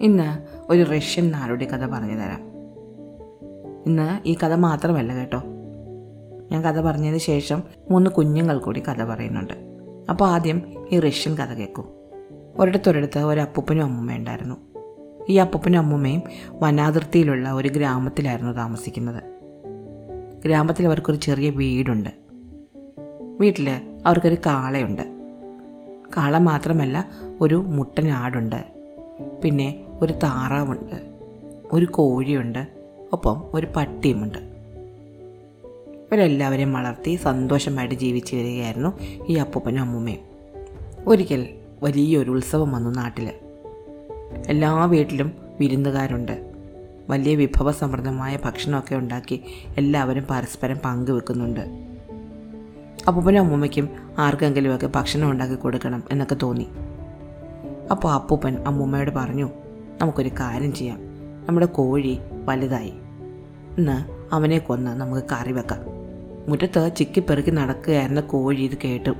ഇന്ന് ഒരു റഷ്യൻ നാടോടി കഥ പറഞ്ഞു തരാം. ഇന്ന് ഈ കഥ മാത്രമല്ല കേട്ടോ. ഞാൻ കഥ പറഞ്ഞതിന് ശേഷം മൂന്ന് കുഞ്ഞുങ്ങൾ കൂടി കഥ പറയുന്നുണ്ട്. അപ്പോൾ ആദ്യം ഈ റഷ്യൻ കഥ കേൾക്കും ഒരിടത്തൊരിടത്ത് ഒരു അപ്പൂപ്പനും അമ്മൂമ്മയും ഉണ്ടായിരുന്നു. ഈ അപ്പൂപ്പനും അമ്മൂമ്മയും വനാതിർത്തിയിലുള്ള ഒരു ഗ്രാമത്തിലായിരുന്നു താമസിക്കുന്നത്. ഗ്രാമത്തിൽ അവർക്കൊരു ചെറിയ വീടുണ്ട്. വീട്ടിൽ അവർക്കൊരു കാളയുണ്ട്. കാള മാത്രമല്ല ഒരു മുട്ടനാടുണ്ട്. പിന്നെ ഒരു താറാവുണ്ട് ഒരു കോഴിയുണ്ട് ഒപ്പം ഒരു പട്ടിയുമുണ്ട്. ഇവരെല്ലാവരെയും വളർത്തി സന്തോഷമായിട്ട് ജീവിച്ചു വരികയായിരുന്നു ഈ അപ്പൂപ്പനും അമ്മൂമ്മയും. ഒരിക്കൽ വലിയൊരു ഉത്സവം വന്നു നാട്ടിൽ എല്ലാ വീട്ടിലും വിരുന്നുകാരുണ്ട്. വലിയ വിഭവസമൃദ്ധമായ ഭക്ഷണമൊക്കെ ഉണ്ടാക്കി എല്ലാവരും പരസ്പരം പങ്കുവെക്കുന്നുണ്ട്. അപ്പൂപ്പനും അമ്മൂമ്മയ്ക്കും ആർക്കെങ്കിലുമൊക്കെ ഭക്ഷണം ഉണ്ടാക്കി കൊടുക്കണം എന്നൊക്കെ തോന്നി. അപ്പോൾ അപ്പൂപ്പൻ അമ്മൂമ്മയോട് പറഞ്ഞു നമുക്കൊരു കാര്യം ചെയ്യാം. നമ്മുടെ കോഴി വലുതായി. ഇന്ന് അവനെ കൊന്ന് നമുക്ക് കറി വെക്കാം. മുറ്റത്ത് ചിക്കിപ്പെറുക്കി നടക്കുകയായിരുന്ന കോഴി ഇത് കേട്ടു.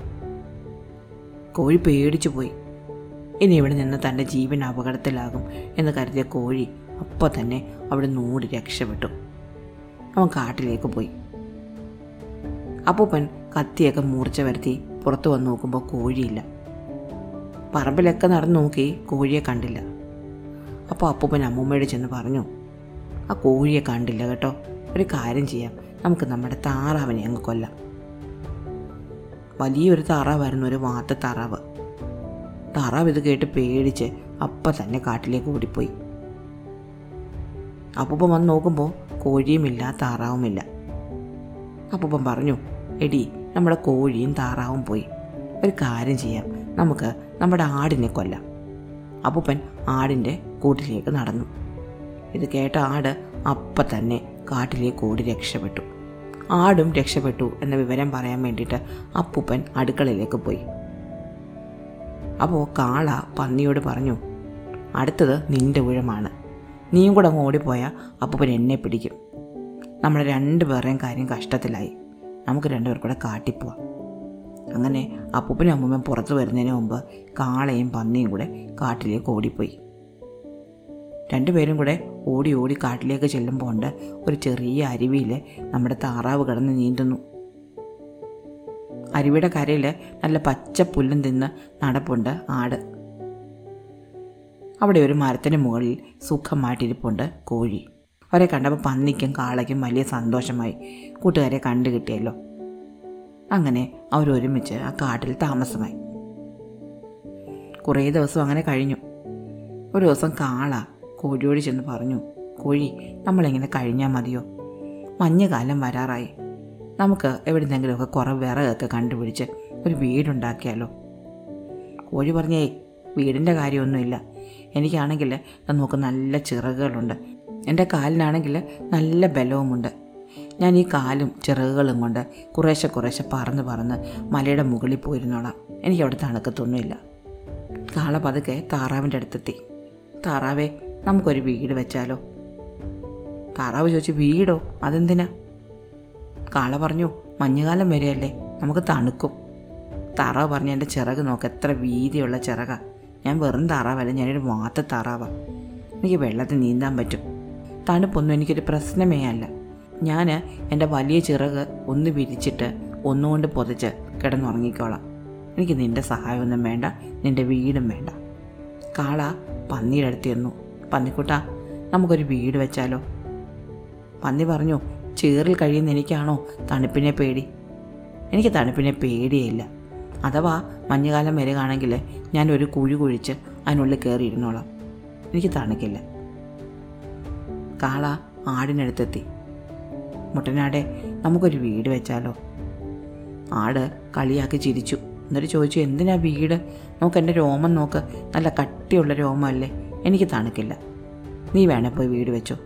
കോഴി പേടിച്ചു പോയി. ഇനി ഇവിടെ നിന്ന് തന്റെ ജീവൻ അപകടത്തിലാകും എന്ന് കരുതിയ കോഴി അപ്പോൾ തന്നെ അവിടെ നൂടി രക്ഷപ്പെട്ടു. അവൻ കാട്ടിലേക്ക് പോയി. അപ്പൂപ്പൻ കത്തിയൊക്കെ മൂർച്ച വരുത്തി പുറത്തു വന്ന് നോക്കുമ്പോൾ കോഴിയില്ല. പറമ്പിലൊക്കെ നടന്നു നോക്കി കോഴിയെ കണ്ടില്ല. അപ്പോൾ അപ്പൂപ്പൻ അമ്മൂമ്മയോട് ചെന്ന് പറഞ്ഞു ആ കോഴിയെ കണ്ടില്ല കേട്ടോ. ഒരു കാര്യം ചെയ്യാം. നമുക്ക് നമ്മുടെ താറാവിനെ അങ്ങ് കൊല്ലാം. വലിയൊരു താറാവായിരുന്നു ഒരു വാത്ത താറാവ്. താറാവ് ഇത് കേട്ട് പേടിച്ച് അപ്പം തന്നെ കാട്ടിലേക്ക് ഓടിപ്പോയി. അപ്പൂപ്പൻ വന്ന് നോക്കുമ്പോൾ കോഴിയുമില്ല താറാവുമില്ല. അപ്പൂപ്പൻ പറഞ്ഞു എടി നമ്മുടെ കോഴിയും താറാവും പോയി. ഒരു കാര്യം ചെയ്യാം. നമുക്ക് നമ്മുടെ ആടിനെ കൊല്ലാം. അപ്പൂപ്പൻ ആടിന്റെ കൂട്ടിലേക്ക് നടന്നു. ഇത് കേട്ട ആട് അപ്പം തന്നെ കാട്ടിലേക്ക് ഓടി രക്ഷപ്പെട്ടു. ആടും രക്ഷപ്പെട്ടു എന്ന വിവരം പറയാൻ വേണ്ടിയിട്ട് അപ്പൂപ്പൻ അടുക്കളയിലേക്ക് പോയി. അപ്പോൾ കാള പന്നിയോട് പറഞ്ഞു അടുത്തത് നിന്റെ ഊഴമാണ് നീയും കൂടെ അങ്ങ് ഓടിപ്പോയാൽ അപ്പൂപ്പൻ എന്നെ പിടിക്കും. നമ്മൾ രണ്ടുപേരുടെയും കാര്യം കഷ്ടത്തിലായി. നമുക്ക് രണ്ടുപേർ കൂടെ കാട്ടിപ്പോവാം അങ്ങനെ അപ്പൂപ്പനും അമ്മൂമ്മയും പുറത്തു വരുന്നതിന് മുമ്പ് കാളയും പന്നിയും കൂടെ കാട്ടിലേക്ക് ഓടിപ്പോയി. രണ്ടുപേരും കൂടെ ഓടി ഓടി കാട്ടിലേക്ക് ചെല്ലുമ്പോൾ ഉണ്ട് ഒരു ചെറിയ അരുവിയിൽ നമ്മുടെ താറാവ് കിടന്ന് നീന്തുന്നു. അരുവിയുടെ കരയിൽ നല്ല പച്ച പുല്ലും തിന്ന് നടപ്പുണ്ട് ആട്. അവിടെ ഒരു മരത്തിന് മുകളിൽ സുഖമായിട്ടിരിപ്പുണ്ട് കോഴി. അവരെ കണ്ടപ്പോൾ പന്നിക്കും കാളയ്ക്കും വലിയ സന്തോഷമായി. കൂട്ടുകാരെ കണ്ടു കിട്ടിയല്ലോ. അങ്ങനെ അവരൊരുമിച്ച് ആ കാട്ടിൽ താമസമായി. കുറേ ദിവസം അങ്ങനെ കഴിഞ്ഞു. ഒരു ദിവസം കാള കോഴിയോട് ചെന്ന് പറഞ്ഞു കോഴി നമ്മളിങ്ങനെ കഴിഞ്ഞാൽ മതിയോ? മഞ്ഞുകാലം വരാറായി. നമുക്ക് എവിടുന്നെങ്കിലുമൊക്കെ കുറേ വിറകൊക്കെ കണ്ടുപിടിച്ച് ഒരു വീടുണ്ടാക്കിയാലോ? കോഴി പറഞ്ഞേ വീടിന്റെ കാര്യമൊന്നുമില്ല. എനിക്കാണെങ്കിൽ നമുക്ക് നല്ല ചിറകുകളുണ്ട്. എന്റെ കാലിനാണെങ്കിൽ നല്ല ബലവുമുണ്ട്. ഞാൻ ഈ കാലും ചിറകുകളും കൊണ്ട് കുറേശ്ശെ കുറേശ്ശെ പറന്ന് പറന്ന് മലയുടെ മുകളിൽ പോയിരുന്നോളാം. എനിക്ക് അവിടെ തണുക്കത്തൊന്നുമില്ല. കാള പതുക്കെ താറാവിന്റെ അടുത്തെത്തി. താറാവേ നമുക്കൊരു വീട് വെച്ചാലോ? താറാവ് ചോദിച്ചു വീടോ? അതെന്തിനാ? കാള പറഞ്ഞു മഞ്ഞുകാലം വരെയല്ലേ നമുക്ക് തണുക്കും. താറാവ് പറഞ്ഞു എന്റെ ചിറക് നോക്ക് എത്ര വീതിയുള്ള ചിറക. ഞാൻ വെറും താറാവല്ല ഞാനൊരു മാത്ത താറാവാണ് എനിക്ക് വെള്ളത്തിൽ നീന്താൻ പറ്റും. തണുപ്പൊന്നും എനിക്കൊരു പ്രശ്നമേ അല്ല. ഞാൻ എന്റെ വലിയ ചിറക് ഒന്ന് വിരിച്ചിട്ട് ഒന്നുകൊണ്ട് പൊതിച്ച് കിടന്നുറങ്ങിക്കോളാം. എനിക്ക് നിന്റെ സഹായമൊന്നും വേണ്ട നിന്റെ വീടും വേണ്ട. കാള പന്നിയുടെ അടുത്ത് ചെന്നു. പന്നിക്കുട്ട നമുക്കൊരു വീട് വെച്ചാലോ? പന്നി പറഞ്ഞു ചേറിൽ കഴിയുന്ന എനിക്കാണോ തണുപ്പിനെ പേടി? എനിക്ക് തണുപ്പിനെ പേടിയില്ല അഥവാ മഞ്ഞുകാലം വരികയാണെങ്കിൽ ഞാൻ ഒരു കുഴി കുഴിച്ച് അതിനുള്ളിൽ കയറി ഇരുന്നോളാം എനിക്ക് തണുക്കില്ല. കാള ആടിനടുത്തെത്തി. മുട്ടനാടെ നമുക്കൊരു വീട് വെച്ചാലോ? ആട് കളിയാക്കി ചിരിച്ചു. എന്നിട്ട് ചോദിച്ചു എന്തിനാ വീട്? നോക്ക് എന്റെ രോമം നോക്ക്. നല്ല കട്ടിയുള്ള രോമമല്ലേ എനിക്ക് തണുക്കില്ല. നീ വേണേ പോയി വീട് വെച്ചോ.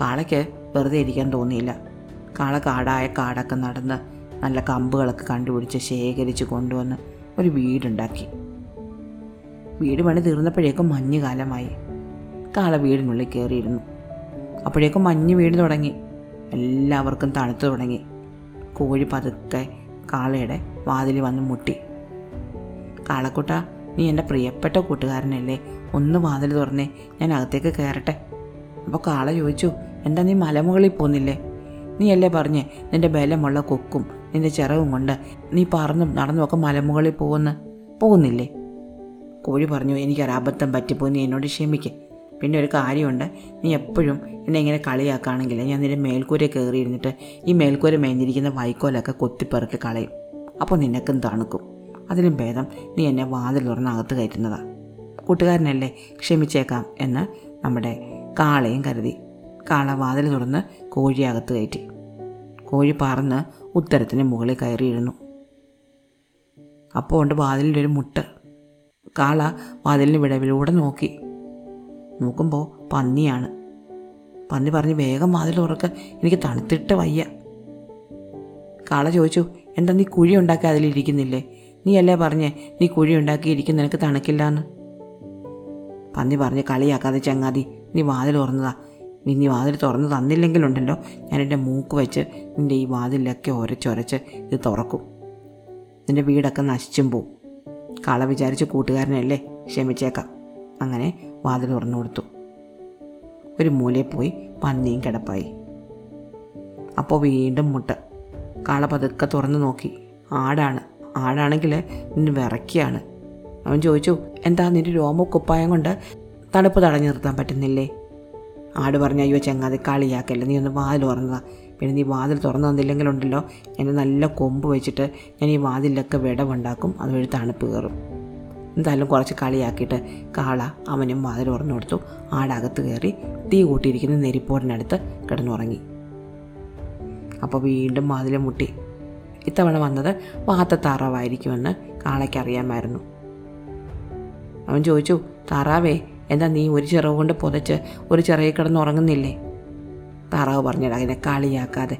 കാളയ്ക്ക് വെറുതെ ഇരിക്കാൻ തോന്നിയില്ല. കാള കാടായ കാടൊക്കെ നടന്ന് നല്ല കമ്പുകളൊക്കെ കണ്ടുപിടിച്ച് ശേഖരിച്ച് കൊണ്ടുവന്ന് ഒരു വീടുണ്ടാക്കി. വീട് പണി തീർന്നപ്പോഴേക്കും മഞ്ഞുകാലമായി കാള വീടിനുള്ളിൽ കയറിയിരുന്നു അപ്പോഴേക്കും മഞ്ഞ് വീട് തുടങ്ങി. എല്ലാവർക്കും തണുത്തു തുടങ്ങി. കോഴി പതുക്കെ കാളയുടെ വാതിൽ വന്ന് മുട്ടി. കാളക്കുട്ട നീ എന്റെ പ്രിയപ്പെട്ട കൂട്ടുകാരനല്ലേ? ഒന്ന് വാതിൽ തുറന്നേ ഞാൻ അകത്തേക്ക് കയറട്ടെ. അപ്പോൾ കാള ചോദിച്ചു എന്താ നീ മലമുകളിൽ പോന്നില്ലേ നീ അല്ലേ പറഞ്ഞേ നിന്റെ ബലമുള്ള കൊക്കും നിന്റെ ചിറവും കൊണ്ട് നീ പറന്നും നടന്നുമൊക്കെ മലമുകളിൽ പോകുന്ന? പോകുന്നില്ലേ? കോഴി പറഞ്ഞു എനിക്കൊരു അബദ്ധം പറ്റിപ്പോയി നീ എന്നോട് ക്ഷമിക്ക്. പിന്നെ ഒരു കാര്യമുണ്ട് നീ എപ്പോഴും എന്നെ ഇങ്ങനെ കളിയാക്കുകയാണെങ്കിൽ ഞാൻ നിന്റെ മേൽക്കൂര കയറി ഇരുന്നിട്ട് ഈ മേൽക്കൂര മേഞ്ഞിരിക്കുന്ന വൈക്കോലൊക്കെ കൊത്തിപ്പെറുക്കി കളയും. അപ്പോൾ നിനക്കും തണുക്കും. അതിലും ഭേദം നീ എന്നെ വാതിൽ തുറന്ന് അകത്ത് കയറ്റുന്നതാ. കൂട്ടുകാരനല്ലേ ക്ഷമിച്ചേക്കാം എന്ന് നമ്മുടെ കാളയും കരുതി. കാള വാതിൽ തുറന്ന് കോഴി അകത്ത് കയറ്റി. കോഴി പറന്ന് ഉത്തരത്തിന് മുകളിൽ കയറിയിരുന്നു അപ്പോൾ ഉണ്ട് വാതിലിന്റെ ഒരു മുട്ട്. കാള വാതിലിന് വിടവിലൂടെ നോക്കി. നോക്കുമ്പോൾ പന്നിയാണ്. പന്നി പറഞ്ഞ് വേഗം വാതിൽ തുറക്ക് എനിക്ക് തണുത്തിട്ട് വയ്യ. കാള ചോദിച്ചു എന്താ നീ കുഴി ഉണ്ടാക്കി അതിലിരിക്കുന്നില്ലേ? നീ അല്ലേ പറഞ്ഞേ നീ കുഴി ഉണ്ടാക്കിയിരിക്കും നിനക്ക് തണുക്കില്ല എന്ന് പന്നി പറഞ്ഞ് കളിയാക്കാതെ ചങ്ങാതി നീ വാതിൽ തുറന്നതാ. നീ നീ വാതിൽ തുറന്ന് തന്നില്ലെങ്കിലുണ്ടല്ലോ ഞാൻ എന്റെ മൂക്ക് വെച്ച് നിന്റെ ഈ വാതിലൊക്കെ ഒരച്ചൊരച്ച് ഇത് തുറക്കും. നിന്റെ വീടൊക്കെ നശിച്ചും പോവും. കള വിചാരിച്ച് കൂട്ടുകാരനല്ലേ ക്ഷമിച്ചേക്കാം. അങ്ങനെ വാതിൽ തുറന്നു കൊടുത്തു. ഒരു മൂലയിൽ പോയി പന്നിയും കിടപ്പായി. അപ്പോൾ വീണ്ടും മുട്ട. കാള പതുക്കെ തുറന്നു നോക്കി. ആടാണ്. ആടാണെങ്കിൽ നിന്നെ വിറയ്ക്കുകയാണ് അവൻ ചോദിച്ചു എന്താ നിന്റെ രോമക്കുപ്പായം കൊണ്ട് തണുപ്പ് തടഞ്ഞു നിർത്താൻ പറ്റുന്നില്ലേ? ആട് പറഞ്ഞു അയ്യോ ചങ്ങാതി കളിയാക്കല്ല. നീ ഒന്ന് വാതിൽ തുറന്നതാ. പിന്നെ നീ വാതിൽ തുറന്നു തന്നില്ലെങ്കിലുണ്ടല്ലോ. എന്നെ നല്ല കൊമ്പ് വെച്ചിട്ട് ഞാൻ ഈ വാതിലൊക്കെ വിടവുണ്ടാക്കും. അതുവഴി തണുപ്പ് കയറും. എന്തായാലും കുറച്ച് കളിയാക്കിയിട്ട് കാള അവനും വാതിൽ തുറന്നു കൊടുത്തു. ആടകത്ത് കയറി തീ കൂട്ടിയിരിക്കുന്ന നെരിപ്പോടിനടുത്ത് കിടന്നുറങ്ങി. അപ്പോൾ വീണ്ടും വാതിലെ മുട്ടി. ഇത്തവണ വന്നത് വാത്ത താറാവായിരിക്കുമെന്ന് കാളയ്ക്കറിയാമായിരുന്നു. അവൻ ചോദിച്ചു താറാവേ എന്താ നീ ഒരു ചിറവ് കൊണ്ട് പുതച്ച് ഒരു ചിറയിൽ കിടന്ന് ഉറങ്ങുന്നില്ലേ? താറാവ് പറഞ്ഞിട അതിനെ കളിയാക്കാതെ.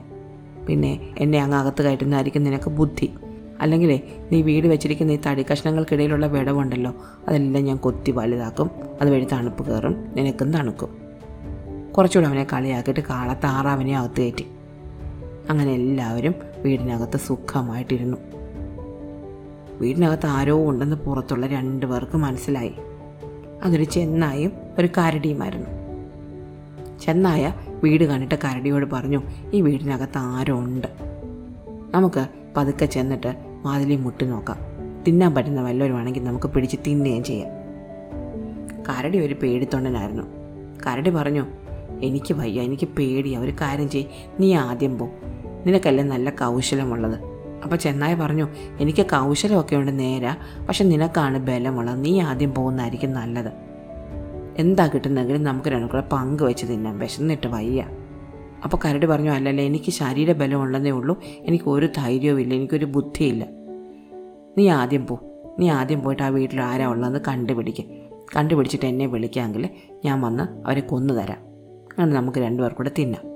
പിന്നെ എന്നെ അങ്ങ് അകത്ത് കയറ്റുന്നതായിരിക്കും നിനക്ക് ബുദ്ധി. അല്ലെങ്കിലേ നീ വീട് വെച്ചിരിക്കുന്ന ഈ തടി കഷ്ണങ്ങൾക്കിടയിലുള്ള വിടവുണ്ടല്ലോ അതെല്ലാം ഞാൻ കൊത്തി വലുതാക്കും. അതുവഴി തണുപ്പ് കയറും നിനക്കും തണുക്കും. കുറച്ചുകൂടെ അവനെ കളിയാക്കിയിട്ട് കാള താറാവിനെ അകത്ത് കയറ്റി. അങ്ങനെ എല്ലാവരും വീടിനകത്ത് സുഖമായിട്ടിരുന്നു. വീടിനകത്ത് ആരോ ഉണ്ടെന്ന് പുറത്തുള്ള രണ്ടു പേർക്ക് മനസ്സിലായി. അതൊരു ചെന്നായും ഒരു കരടിയുമായിരുന്നു. ചെന്നായ വീട് കണ്ടിട്ട് കരടിയോട് പറഞ്ഞു ഈ വീടിനകത്ത് ആരോ ഉണ്ട്. നമുക്ക് പതുക്കെ ചെന്നിട്ട് വാതിലിൽ മുട്ടി നോക്കാം. തിന്നാൻ പറ്റുന്ന വല്ലവരുമാണെങ്കിൽ നമുക്ക് പിടിച്ച് തിന്നുകയും ചെയ്യാം. കരടി ഒരു പേടിത്തൊണ്ടനായിരുന്നു. കരടി പറഞ്ഞു എനിക്ക് വയ്യ എനിക്ക് പേടി ഒരു കാര്യം ചെയ് നീ ആദ്യം പോ. നിനക്കല്ലേ നല്ല കൗശലമുള്ളത്? അപ്പോൾ ചെന്നായ പറഞ്ഞു എനിക്ക് കൗശലമൊക്കെ ഉണ്ട് നേരാ പക്ഷെ നിനക്കാണ് ബലമുള്ളത്. നീ ആദ്യം പോകുന്നതായിരിക്കും നല്ലത്. എന്താ കിട്ടുന്നെങ്കിലും നമുക്ക് രണ്ടും കൂടെ പങ്ക് വെച്ച് തിന്നാം. വിശന്നിട്ട് വയ്യ. അപ്പോൾ കരട് പറഞ്ഞു അല്ലല്ല എനിക്ക് ശരീര ഉള്ളതേ ഉള്ളൂ. എനിക്ക് ഒരു ധൈര്യവും ഇല്ല. എനിക്കൊരു ബുദ്ധിയില്ല. നീ ആദ്യം പോ. നീ ആദ്യം പോയിട്ട് ആ വീട്ടിൽ ആരാ ഉള്ളതെന്ന് കണ്ടുപിടിക്കുക കണ്ടുപിടിച്ചിട്ട് എന്നെ വിളിക്കാമെങ്കിൽ ഞാൻ വന്ന് അവരെ കൊന്നു തരാം അങ്ങനെ നമുക്ക് രണ്ടുപേർക്കൂടെ തിന്നാം.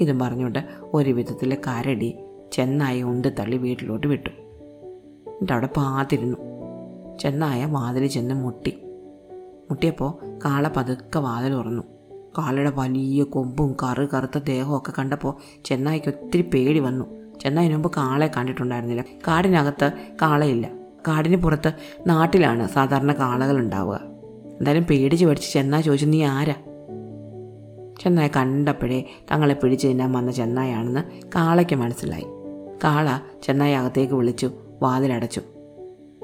ഇതും പറഞ്ഞുകൊണ്ട് ഒരു വിധത്തിൽ കരടി ചെന്നായ ഉണ്ട് തള്ളി വീട്ടിലോട്ട് വിട്ടു. എന്നിട്ട് അവിടെ പാത്തിരുന്നു ചെന്നായ വാതിൽ ചെന്ന് മുട്ടി. മുട്ടിയപ്പോൾ കാള പതുക്കെ വാതിൽ തുറന്നു. കാളയുടെ വലിയ കൊമ്പും കറു കറുത്ത ദേഹമൊക്കെ കണ്ടപ്പോൾ ചെന്നായിക്ക് ഒത്തിരി പേടി വന്നു. ചെന്നായിന് മുമ്പ് കാളയെ കണ്ടിട്ടുണ്ടായിരുന്നില്ല. കാടിനകത്ത് കാളയില്ല. കാടിന് പുറത്ത് നാട്ടിലാണ് സാധാരണ കാളകൾ ഉണ്ടാവുക. എന്തായാലും പേടിച്ച് പഠിച്ച് ചെന്നായി ചോദിച്ചു നീ ആരാ? ചെന്നായ കണ്ടപ്പോഴേ തങ്ങളെ പിടിച്ചു തിന്നാൻ വന്ന ചെന്നായാണെന്ന് കാളയ്ക്ക് മനസ്സിലായി. കാള ചെന്നായ അകത്തേക്ക് വിളിച്ചു വാതിലടച്ചു.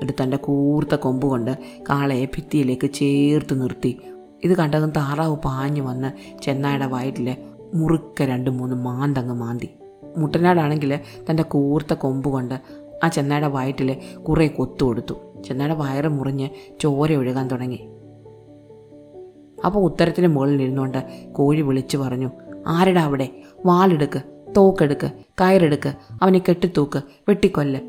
എന്നിട്ട് തന്റെ കൂർത്ത കൊമ്പ് കൊണ്ട് കാളയെ ഭിത്തിയിലേക്ക് ചേർത്ത് നിർത്തി. ഇത് കണ്ടതും താറാവ് പാഞ്ഞു വന്ന് ചെന്നായുടെ വയറ്റിലെ മുറുക്ക രണ്ട് മൂന്ന് മാന്തങ്ങ് മാന്തി. മുട്ടനാടാണെങ്കിൽ തന്റെ കൂർത്ത കൊമ്പ് കൊണ്ട് ആ ചെന്നായുടെ വയറ്റിൽ കുറേ കൊത്തു കൊടുത്തു. ചെന്നായുടെ വയറ് മുറിഞ്ഞ് ചോര ഒഴുകാൻ തുടങ്ങി. അപ്പോൾ ഉത്തരത്തിന് മുകളിൽ ഇരുന്നുകൊണ്ട് കോഴി വിളിച്ചു പറഞ്ഞു ആരടാ അവിടെ? വാളെടുക്ക് തോക്കെടുക്ക് കയറെടുക്ക് അവനെ കെട്ടിത്തൂക്ക് വെട്ടിക്കൊല്ല്.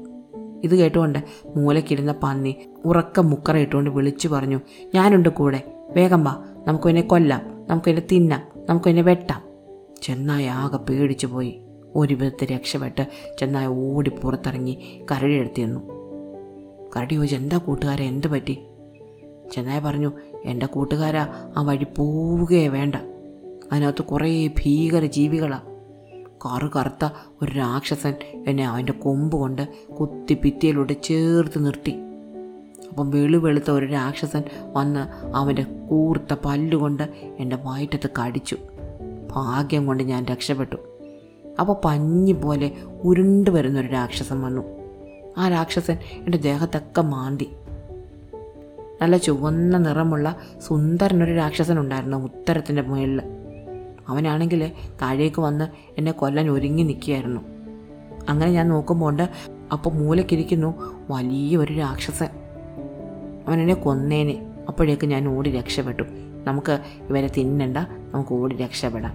ഇത് കേട്ടുകൊണ്ട് മൂലക്കിരുന്ന പന്നി ഉറക്ക മുക്കറ ഇട്ടുകൊണ്ട് വിളിച്ചു പറഞ്ഞു ഞാനുണ്ട് കൂടെ വേഗം വാ നമുക്ക് എന്നെ കൊല്ലാം നമുക്ക് എന്നെ തിന്നാം നമുക്ക് എന്നെ വെട്ടാം. ചെന്നായ ആകെ പേടിച്ചു പോയി. ഒരു വിധത്തിൽ രക്ഷപ്പെട്ട് ചെന്നായ ഓടി പുറത്തിറങ്ങി കരടി എടുത്തിരുന്നു കരടി ചോദിച്ചു എന്താ കൂട്ടുകാരെ എന്ത് പറ്റി? ചെന്നായ പറഞ്ഞു എന്റെ കൂട്ടുകാരാ ആ വഴി പോവുകയേ വേണ്ട. അതിനകത്ത് കുറേ ഭീകര ജീവികളാണ് കറു കറുത്ത ഒരു രാക്ഷസൻ എന്നെ അവന്റെ കൊമ്പ് കൊണ്ട് കുത്തി ഭിത്തിയിലൂടെ ചേർത്ത് നിർത്തി. അപ്പം വെളു വെളുത്ത ഒരു രാക്ഷസൻ വന്ന് അവന്റെ കൂർത്ത പല്ലുകൊണ്ട് എന്റെ വയറ്റത്ത് കടിച്ചു. ഭാഗ്യം കൊണ്ട് ഞാൻ രക്ഷപ്പെട്ടു. അപ്പോൾ പഞ്ഞി പോലെ ഉരുണ്ടു വരുന്നൊരു രാക്ഷസൻ വന്നു. ആ രാക്ഷസൻ എന്റെ ദേഹത്തൊക്കെ മാന്തി. നല്ല ചുവന്ന നിറമുള്ള സുന്ദരനൊരു രാക്ഷസനുണ്ടായിരുന്നു ഉത്തരത്തിന്റെ മുകളിൽ അവനാണെങ്കിൽ താഴേക്ക് വന്ന് എന്നെ കൊല്ലാൻ ഒരുങ്ങി നിൽക്കുകയായിരുന്നു. അങ്ങനെ ഞാൻ നോക്കുമ്പോൾ അപ്പോൾ മൂലക്കിരിക്കുന്നു വലിയൊരു രാക്ഷസൻ. അവൻ എന്നെ കൊന്നേനെ. അപ്പോഴേക്ക് ഞാൻ ഓടി രക്ഷപ്പെട്ടു. നമുക്ക് ഇവരെ തിന്നണ്ട നമുക്ക് ഓടി രക്ഷപ്പെടാം.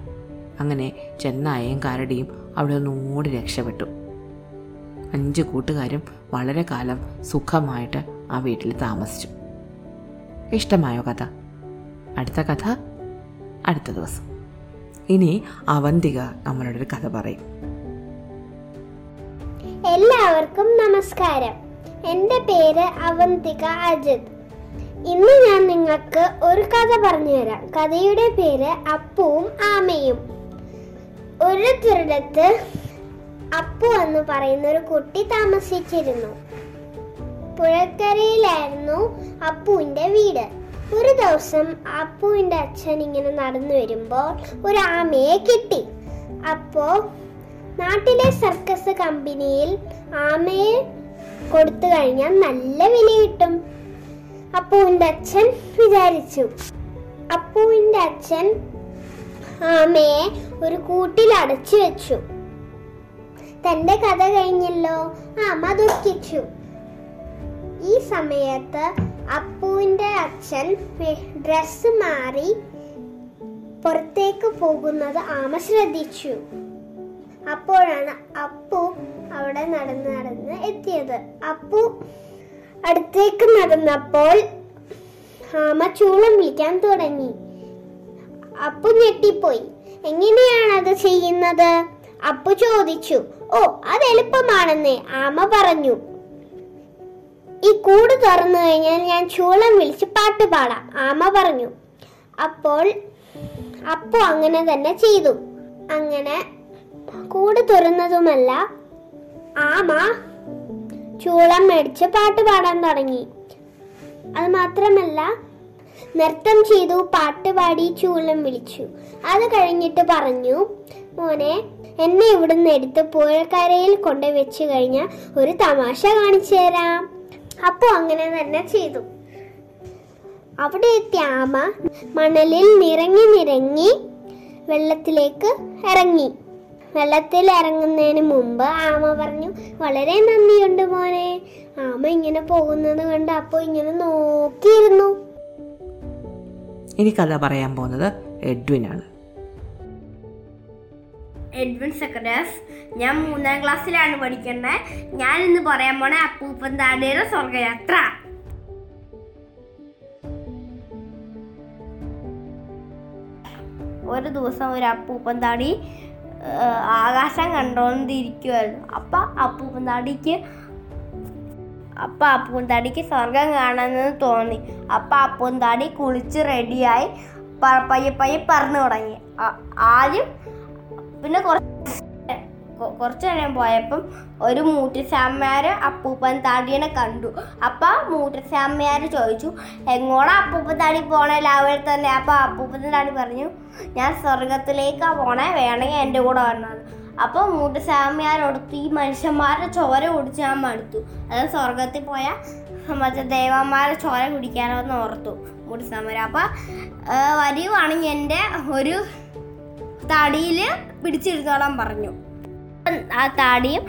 അങ്ങനെ ചെന്നായയും കരടിയും അവിടെ നിന്ന് ഓടി രക്ഷപ്പെട്ടു. അഞ്ച് കൂട്ടുകാരും വളരെ കാലം സുഖമായിട്ട് ആ വീട്ടിൽ താമസിച്ചു. ഇഷ്ടമായോ കഥ? അടുത്ത കഥ അടുത്ത ദിവസം. ഇനി അവന്തിക നമ്മളോടൊരു കഥ പറയും. എല്ലാവർക്കും നമസ്കാരം. എന്റെ പേര് അവന്തിക അജിത്. ഇന്ന് ഞാൻ നിങ്ങൾക്ക് ഒരു കഥ പറഞ്ഞുതരാം കഥയുടെ പേര് അപ്പുവും ആമയും. ഒരു തുരുടത്ത് അപ്പു എന്ന് പറയുന്ന ഒരു കുട്ടി താമസിച്ചിരുന്നു. പുഴക്കരയിലായിരുന്നു അപ്പുവിന്റെ വീട്. ഒരു ദിവസം അപ്പുവിന്റെ അച്ഛൻ ഇങ്ങനെ നടന്നു വരുമ്പോൾ ഒരു ആമയെ കിട്ടി. അപ്പോൾ നാട്ടിലെ സർക്കസ് കമ്പനിയിൽ ആമയെ കൊടുത്തു കഴിഞ്ഞാൽ നല്ല വില കിട്ടും. അപ്പുവിന്റെ അച്ഛൻ വിചാരിച്ചു. അപ്പുവിന്റെ അച്ഛൻ ആമയെ ഒരു കൂട്ടിൽ അടച്ചു വെച്ചു. തന്റെ കഥ കഴിഞ്ഞല്ലോ. ആമ ദുഃഖിച്ചു. ഈ സമയത്ത് അപ്പുവിന്റെ അച്ഛൻ ഡ്രസ്സ് മാറി പുറത്തേക്ക് പോകുന്നത് ആമ ശ്രദ്ധിച്ചു. അപ്പോഴാണ് അപ്പു അവിടെ നടന്ന് നടന്ന് എത്തിയത്. അപ്പു അടുത്തേക്ക് നടന്നപ്പോൾ ആമ ചൂളം വിളിക്കാൻ തുടങ്ങി. അപ്പു ഞെട്ടിപ്പോയി. എങ്ങനെയാണ് അത് ചെയ്യുന്നത്? അപ്പു ചോദിച്ചു. ഓ അത് എളുപ്പമാണെന്നേ ആമ പറഞ്ഞു. ഈ കൂട് തുറന്നു കഴിഞ്ഞാൽ ഞാൻ ചൂളം വിളിച്ച് പാട്ട് പാടാം. ആമ പറഞ്ഞു. അപ്പോൾ അപ്പോ അങ്ങനെ തന്നെ ചെയ്തു. അങ്ങനെ കൂട് തുറന്നതുമല്ല ആമ ചൂളം മേടിച്ച് പാട്ട് പാടാൻ തുടങ്ങി. അത് മാത്രമല്ല നൃത്തം ചെയ്തു പാട്ട് പാടി ചൂളം വിളിച്ചു. അത് കഴിഞ്ഞിട്ട് പറഞ്ഞു മോനെ എന്നെ ഇവിടുന്ന് എടുത്ത് പുഴക്കരയിൽ കൊണ്ട് കഴിഞ്ഞാൽ ഒരു തമാശ കാണിച്ചു തരാം. അപ്പോൾ അങ്ങനെ തന്നെ ചെയ്തു. അവിടെ എത്തിയ ആമ മണലിൽ നിറങ്ങി നിറങ്ങി വെള്ളത്തിലേക്ക് ഇറങ്ങി. വെള്ളത്തിൽ ഇറങ്ങുന്നതിന് മുമ്പ് ആമ പറഞ്ഞു വളരെ നന്ദിയുണ്ട് മോനെ. ആമ ഇങ്ങനെ പോകുന്നത് കണ്ട് അപ്പോൾ ഇങ്ങനെ നോക്കിയിരുന്നു. ഇനി കഥ പറയാൻ പോകുന്നത് എഡ്വിൻ ആണ് എഡ്വിൻ സെക്രട്ടേഴ്സ് ഞാൻ മൂന്നാം ക്ലാസ്സിലാണ് പഠിക്കുന്നത് ഞാൻ ഇന്ന് പറയാൻ പോണ അപ്പൂപ്പൻ താടിയുടെ സ്വർഗയാത്ര. ഒരു ദിവസം ഒരു അപ്പൂപ്പൻ താടി ആകാശം കണ്ടോണ്ടിരിക്കുവായിരുന്നു. അപ്പം അപ്പൂപ്പൻ താടിക്ക് അപ്പ അപ്പൂപ്പൻ താടിക്ക് സ്വർഗം കാണാമെന്ന് തോന്നി. അപ്പം അപ്പൂപ്പൻ താടി കുളിച്ച് റെഡിയായി പയ്യെ പയ്യെ പറഞ്ഞു തുടങ്ങി. ആദ്യം പിന്നെ കുറച്ച് കുറച്ച് നേരം പോയപ്പം ഒരു മൂട്ടിസാമ്മാര് അപ്പൂപ്പൻ താടിയെ കണ്ടു. അപ്പം മൂട്ടിസാമ്മാര് ചോദിച്ചു എങ്ങോടാ അപ്പൂപ്പൻ താടി പോണേ രാവിലെ തന്നെ? അപ്പം അപ്പൂപ്പൻ താടി പറഞ്ഞു ഞാൻ സ്വർഗത്തിലേക്കാ പോണേ വേണമെങ്കിൽ എന്റെ കൂടെ വന്നത് അപ്പോൾ മൂട്ടിസാമ്യാരോടത്ത് ഈ മനുഷ്യന്മാരുടെ ചോര കുടിച്ച് ഞാൻ മടുത്തു. അത് സ്വർഗത്തിൽ പോയാൽ മറ്റേ ദേവന്മാരെ ചോര കുടിക്കാനോന്ന് ഓർത്തു. മൂട്ടിസാമ്മാർ അപ്പം വരുവാണെങ്കിൽ എന്റെ ഒരു തടിയിൽ പിടിച്ചിരുത്തോളം പറഞ്ഞു. ആ താടിയും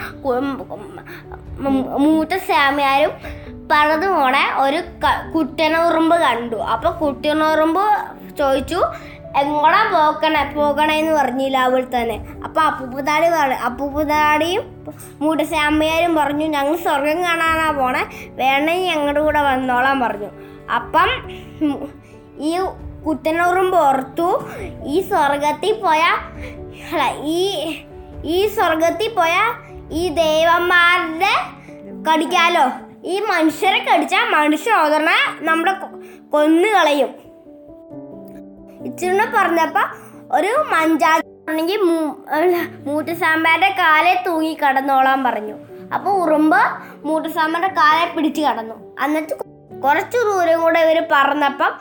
മൂത്ത സ്വാമിയാരും പറന്നു പോണെ ഒരു കുട്ടനുറുമ്പ് കണ്ടു. അപ്പൊ കുട്ടനുറുമ്പ് ചോദിച്ചു എങ്ങോടാ പോക്കണേ? പോകണേന്ന് പറഞ്ഞില്ല അവൾ തന്നെ. അപ്പൊ അപ്പൂപ്പതാടി പറഞ്ഞു അപ്പൂപ്പതാടിയും മൂട്ടസ്വാമിയാരും പറഞ്ഞു ഞങ്ങൾ സ്വർഗം കാണാനാ പോണേ. വേണമെങ്കിൽ ഞങ്ങളുടെ കൂടെ വന്നോളാൻ പറഞ്ഞു. അപ്പം ഈ കുട്ടനുറുമ്പ് ഓർത്തു ഈ സ്വർഗത്തിൽ പോയ ഈ ഈ സ്വർഗത്തിൽ പോയ ഈ ദേവന്മാരുടെ കടിക്കാലോ? ഈ മനുഷ്യരെ കടിച്ചാൽ മനുഷ്യ ഉടനെ നമ്മുടെ കൊന്നു കളയും ഇച്ചിരി പറഞ്ഞപ്പോ ഒരു മഞ്ചാണെങ്കിൽ മൂട്ടുസാമ്പാരുടെ കാലെ തൂങ്ങി കടന്നോളാൻ പറഞ്ഞു. അപ്പൊ ഉറുമ്പ് മൂട്ടുസാമ്പാരുടെ കാലെ പിടിച്ചു കടന്നു. എന്നിട്ട് കുറച്ച് ദൂരം കൂടെ ഇവർ പറഞ്ഞപ്പം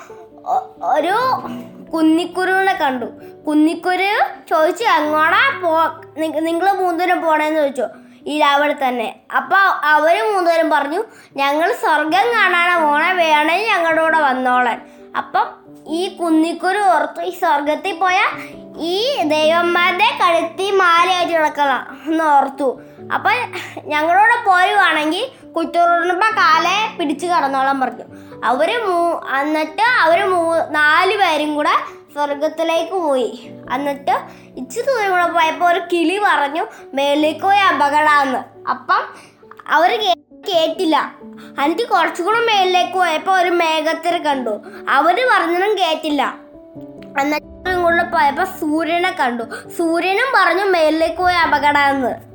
ഒരു കുന്നിക്കുരുവിനെ കണ്ടു. കുന്നിക്കുരു ചോദിച്ചു എങ്ങോടാ പോ? നിങ്ങൾ മൂന്നുപേരും പോണേന്ന് ചോദിച്ചു. ഈ രാവിലെ തന്നെ. അപ്പോൾ അവർ മൂന്നുപേരും പറഞ്ഞു ഞങ്ങൾ സ്വർഗം കാണാനാ പോണേ വേണേ ഞങ്ങളുടെ കൂടെ വന്നോളാൻ. അപ്പം ഈ കുന്നിക്കുരു ഓർത്തു ഈ സ്വർഗത്തിൽ പോയാൽ ഈ ദൈവന്മാരുടെ കഴുത്തി മാലയായിട്ട് കിടക്കണം എന്ന് ഓർത്തു. അപ്പം ഞങ്ങളോട് പോരുവാണെങ്കിൽ കുറ്റൂറുമ്പ കാലെ പിടിച്ച് കടന്നോളാൻ പറഞ്ഞു. അവർ മൂ എന്നിട്ട് അവർ മൂ നാല് പേരും കൂടെ സ്വർഗത്തിലേക്ക് പോയി. എന്നിട്ട് ഇച്ചിരി ദൂരം കൂടെ പോയപ്പോൾ ഒരു കിളി പറഞ്ഞു മേളിലേക്ക് പോയി അപകടമാന്ന്. അപ്പം അവർ കേട്ടില്ല. എന്നിട്ട് കുറച്ചുകൂടെ മേളിലേക്ക് പോയപ്പോൾ ഒരു മേഘത്തിൽ കണ്ടു. അവർ പറഞ്ഞതും കേട്ടില്ല. എന്നിട്ട് കൂടെ പോയപ്പോൾ സൂര്യനെ കണ്ടു. സൂര്യനും പറഞ്ഞു മേളിലേക്ക് പോയി അപകടമെന്ന്.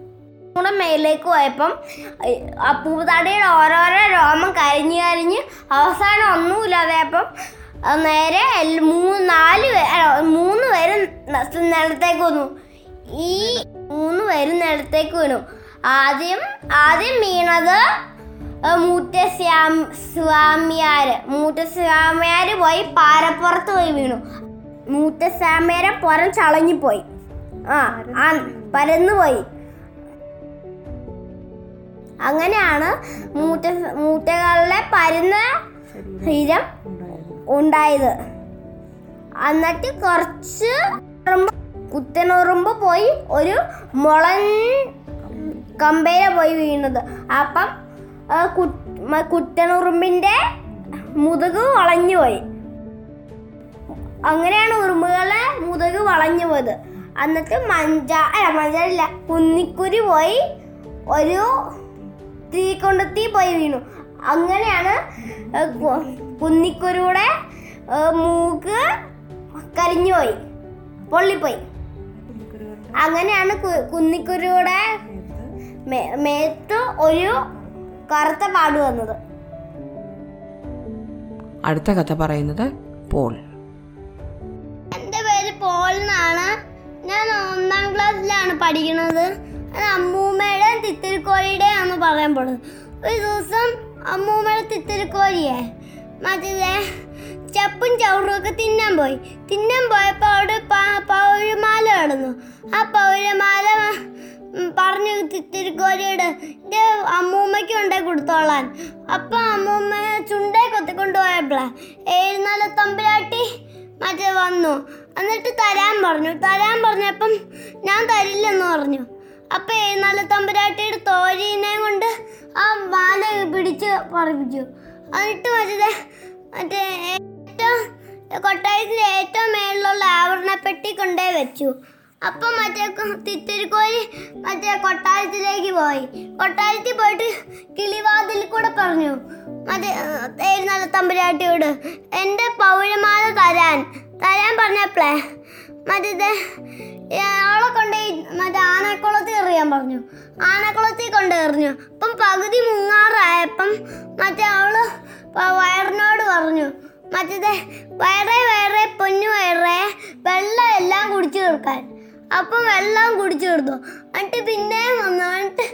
കൂടെ മേലേക്ക് പോയപ്പം പൂതാടിയുടെ ഓരോരോ രോമം കരിഞ്ഞ് കരിഞ്ഞ് അവസാനം ഒന്നുമില്ലാതെയപ്പം നേരെ മൂന്ന് നാല് മൂന്ന് പേരും നിലത്തേക്ക് വന്നു. ഈ മൂന്ന് പേരും നിലത്തേക്ക് വീണു. ആദ്യം ആദ്യം വീണത് മൂറ്റസ്വാം സ്വാമിയാര്. മൂറ്റസ്വാമിയാര് പോയി പാരപ്പുറത്ത് പോയി വീണു. മൂറ്റസ്വാമിയാരെ പുറം ചളഞ്ഞിപ്പോയി ആ ആ പരന്നു പോയി അങ്ങനെയാണ് മൂറ്റ മൂറ്റകളുടെ പരുന്ന ശരീരം ഉണ്ടായത്. എന്നിട്ട് കുറച്ച് കുത്തനുറുമ്പ് പോയി ഒരു മുളൻ കമ്പയില പോയി വീണത്. അപ്പം ആ കു- മ- കുത്തനുറുമ്പിന്റെ മുതുക് വളഞ്ഞു പോയി. അങ്ങനെയാണ് ഉറുമ്പുകളെ മുതുക് വളഞ്ഞു പോയത്. എന്നിട്ട് മഞ്ച അല്ല മഞ്ചല്ല കുന്നിക്കുരി പോയി ഒരു തീ കൊണ്ട് തീ പോയി വീണു. അങ്ങനെയാണ് ഏ, കു- കുന്നിക്കുരുയുടെ ഏ, മൂക്ക് കരിഞ്ഞുപോയി പൊള്ളിപ്പോയി. അങ്ങനെയാണ് കുന്നിക്കുരുടെ മേത്ത് ഒരു കറുത്ത പാട് വന്നത്. അടുത്ത കഥ പറയുന്നത് പോൾ. എന്റെ പേര് പോൾ എന്നാണ്. ഞാൻ ഒന്നാം ക്ലാസ്സിലാണ് പഠിക്കുന്നത്. ഞാൻ അമ്മൂമ്മയുടെ തിത്തിരിക്കോഴിയുടെ ആണെന്ന് പറയാൻ പോണത്. ഒരു ദിവസം അമ്മൂമ്മയുടെ തിത്തിരിക്കോഴിയെ മറ്റേ ചപ്പും ചവിടും ഒക്കെ തിന്നാൻ പോയി. തിന്നാൻ പോയപ്പോൾ അവിടെ പൗരമാല കിടന്നു ആ പൗരമാല പറഞ്ഞു തിത്തിരിക്കോഴിയോട് ഇത് അമ്മൂമ്മയ്ക്ക് കൊണ്ടേ കൊടുത്തോളാൻ. അപ്പം അമ്മൂമ്മ ചുണ്ടേ കൊത്തിക്കൊണ്ട് പോയപ്പോഴാ എഴുന്നാല തമ്പുരാട്ടി. മറ്റേ വന്നു. എന്നിട്ട് തരാൻ പറഞ്ഞു. തരാൻ പറഞ്ഞപ്പം ഞാൻ തരില്ലെന്ന് പറഞ്ഞു. അപ്പം നല്ല തമ്പുരാട്ടിയുടെ തോഴീനെ കൊണ്ട് ആ മാല പിടിച്ച് പറപ്പിച്ചു. എന്നിട്ട് മറ്റേ മറ്റേ ഏറ്റവും കൊട്ടാരത്തിലെ ഏറ്റവും മേളിലുള്ള ആവരണപ്പെട്ടി കൊണ്ടേ വെച്ചു. അപ്പം മറ്റേ തിത്തിരിക്കോലി മറ്റേ കൊട്ടാരത്തിലേക്ക് പോയി. കൊട്ടാരത്തിൽ പോയിട്ട് കിളിവാതിൽ കൂടെ പറഞ്ഞു മറ്റേ എഴുന്നള്ള തമ്പുരാട്ടിയോട് എന്റെ പൗരമാല തരാൻ തരാൻ പറഞ്ഞപ്പോളേ മറ്റേ അവളെ കൊണ്ട് മറ്റേ ആനക്കുളത്തിൽ എറിയാൻ പറഞ്ഞു. ആനക്കുളത്തിൽ കൊണ്ട് എറിഞ്ഞു. അപ്പം പകുതി മുങ്ങാറായപ്പം മറ്റേ അവൾ വയറിനോട് പറഞ്ഞു. മറ്റേ വയറെ വയറെ പൊന്നു വയറെ വെള്ളം എല്ലാം കുടിച്ചു തീർക്കാൻ. അപ്പം വെള്ളം കുടിച്ചു തീർത്തു എന്നിട്ട് പിന്നെയും വന്നു. എന്നിട്ട്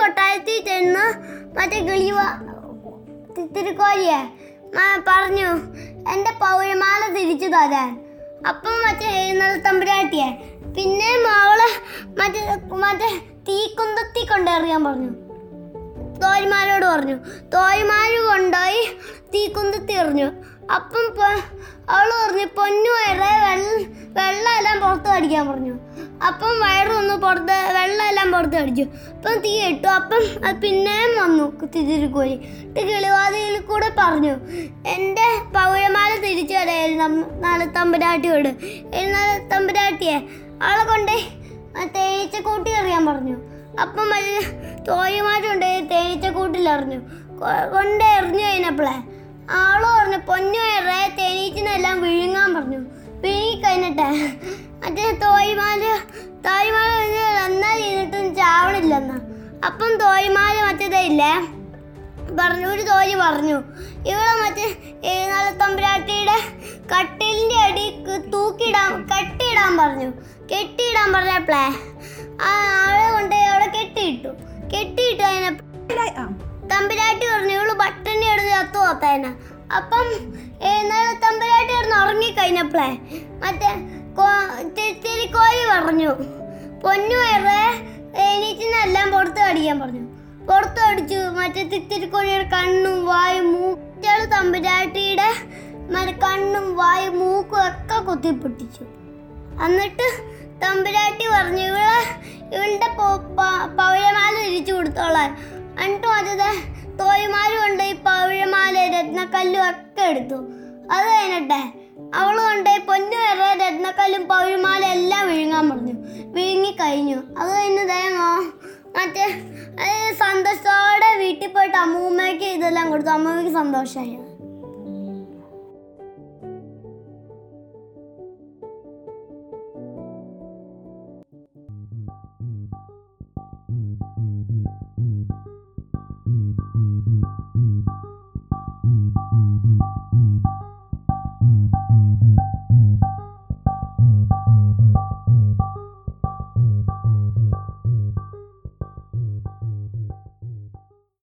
കൊട്ടാരത്തിൽ ചെന്ന് മറ്റേ കിളിവ തിരുക്കോലിയെ പറഞ്ഞു എന്റെ പൗരമാല തിരിച്ചു തരാൻ. അപ്പം മറ്റേ എഴുന്നള്ള തമ്പുരാട്ടിയെ. പിന്നെ മാവള മറ്റേ മറ്റേ തീക്കുന്തത്തി കൊണ്ടെറിയാൻ പറഞ്ഞു. തോഴിമാരോട് പറഞ്ഞു. തോഴിമാര് കൊണ്ടുപോയി തീക്കുന്തത്തി എറിഞ്ഞു. അപ്പം അവൾ അവൾ പറഞ്ഞു പൊന്നു വയറ് വെള്ള എല്ലാം പുറത്ത് കടിക്കാൻ പറഞ്ഞു. അപ്പം വയറൊന്ന് പുറത്ത് വെള്ളം എല്ലാം പുറത്ത് കടിച്ചു. അപ്പം തീ ഇട്ടു. അപ്പം അത് പിന്നെയും വന്നു തിരിക്കോഴി കിളിവാതിയിൽ കൂടെ പറഞ്ഞു എന്റെ പൗരമാല തിരിച്ചു തരായിരുന്നു നാളെ തമ്പുരാട്ടിയോട് നാളെ തമ്പുരാട്ടിയെ ആളെ കൊണ്ട് തേനീച്ച കൂട്ടി എറിയാൻ പറഞ്ഞു. അപ്പം വലിയ തോഴിമാരുണ്ട് തേനീച്ച കൂട്ടിലെറിഞ്ഞു കൊണ്ട് എറിഞ്ഞു കഴിഞ്ഞപ്പോളേ. ആൾ പറഞ്ഞു പൊന്നുവേറെ ഏറെ തേനീച്ചിനെല്ലാം വിഴുങ്ങാൻ പറഞ്ഞു. വിഴുങ്ങി മറ്റേ തോഴിമാര് തോയിമാല എന്നാൽ ഇരുന്നിട്ടും ചാവണില്ലെന്ന്. അപ്പം തോഴിമാല മറ്റേതേ ഇല്ലേ? പറഞ്ഞു ഒരു തോഴി പറഞ്ഞു. ഇവിടെ മറ്റേ ഏഴുനാളെ തമ്പുരാട്ടിയുടെ കട്ടിലിന്റെ അടി തൂക്കിയിടാൻ കെട്ടിയിടാൻ പറഞ്ഞു. കെട്ടിയിടാൻ പറഞ്ഞപ്പോളേ ആ ആളെ കൊണ്ട് അവിടെ കെട്ടിയിട്ടു. കെട്ടിയിട്ടു അതിനെ തമ്പുരാട്ടി പറഞ്ഞു ഇവൾ ബട്ടണി എടുത്ത് ചത്തു പോത്തേന അപ്പം ഇന്നലെ തമ്പുരാട്ടി ഇരുന്ന് ഉറങ്ങിക്കഴിഞ്ഞപ്പോഴേ മറ്റേ തിരിക്കോഴി പറഞ്ഞു. പൊന്നു വേറെ എണീറ്റിനെല്ലാം പുറത്ത് കടിക്കാൻ പറഞ്ഞു. പുറത്ത് അടിച്ചു മറ്റേ തിത്തിരിക്കോഴിയുടെ കണ്ണും വായും മൂച്ചാൾ തമ്പുരാട്ടിയുടെ മറ്റേ കണ്ണും വായും മൂക്കും ഒക്കെ കുത്തിപ്പൊട്ടിച്ചു. എന്നിട്ട് തമ്പുരാട്ടി പറഞ്ഞു ഇവളെ ഇവളുടെ പൗരമാല തിരിച്ചു കൊടുത്തോളാൻ. എന്നിട്ട് അതത് തോയിമാല കൊണ്ട് ഈ പവിഴമാല രത്നക്കല്ലും ഒക്കെ എടുത്തു. അത് കഴിഞ്ഞിട്ടെ അവൾ കൊണ്ട് പൊന്നു വരെ രത്നക്കല്ലും പവിഴമാല എല്ലാം വിഴുങ്ങാൻ പറഞ്ഞു. വിഴുങ്ങി കഴിഞ്ഞു. അത് കഴിഞ്ഞ് തേങ്ങോ മറ്റേ സന്തോഷത്തോടെ വീട്ടിൽ പോയിട്ട് അമ്മൂമ്മയ്ക്ക് ഇതെല്ലാം കൊടുത്തു. അമ്മൂമ്മയ്ക്ക് സന്തോഷമായി.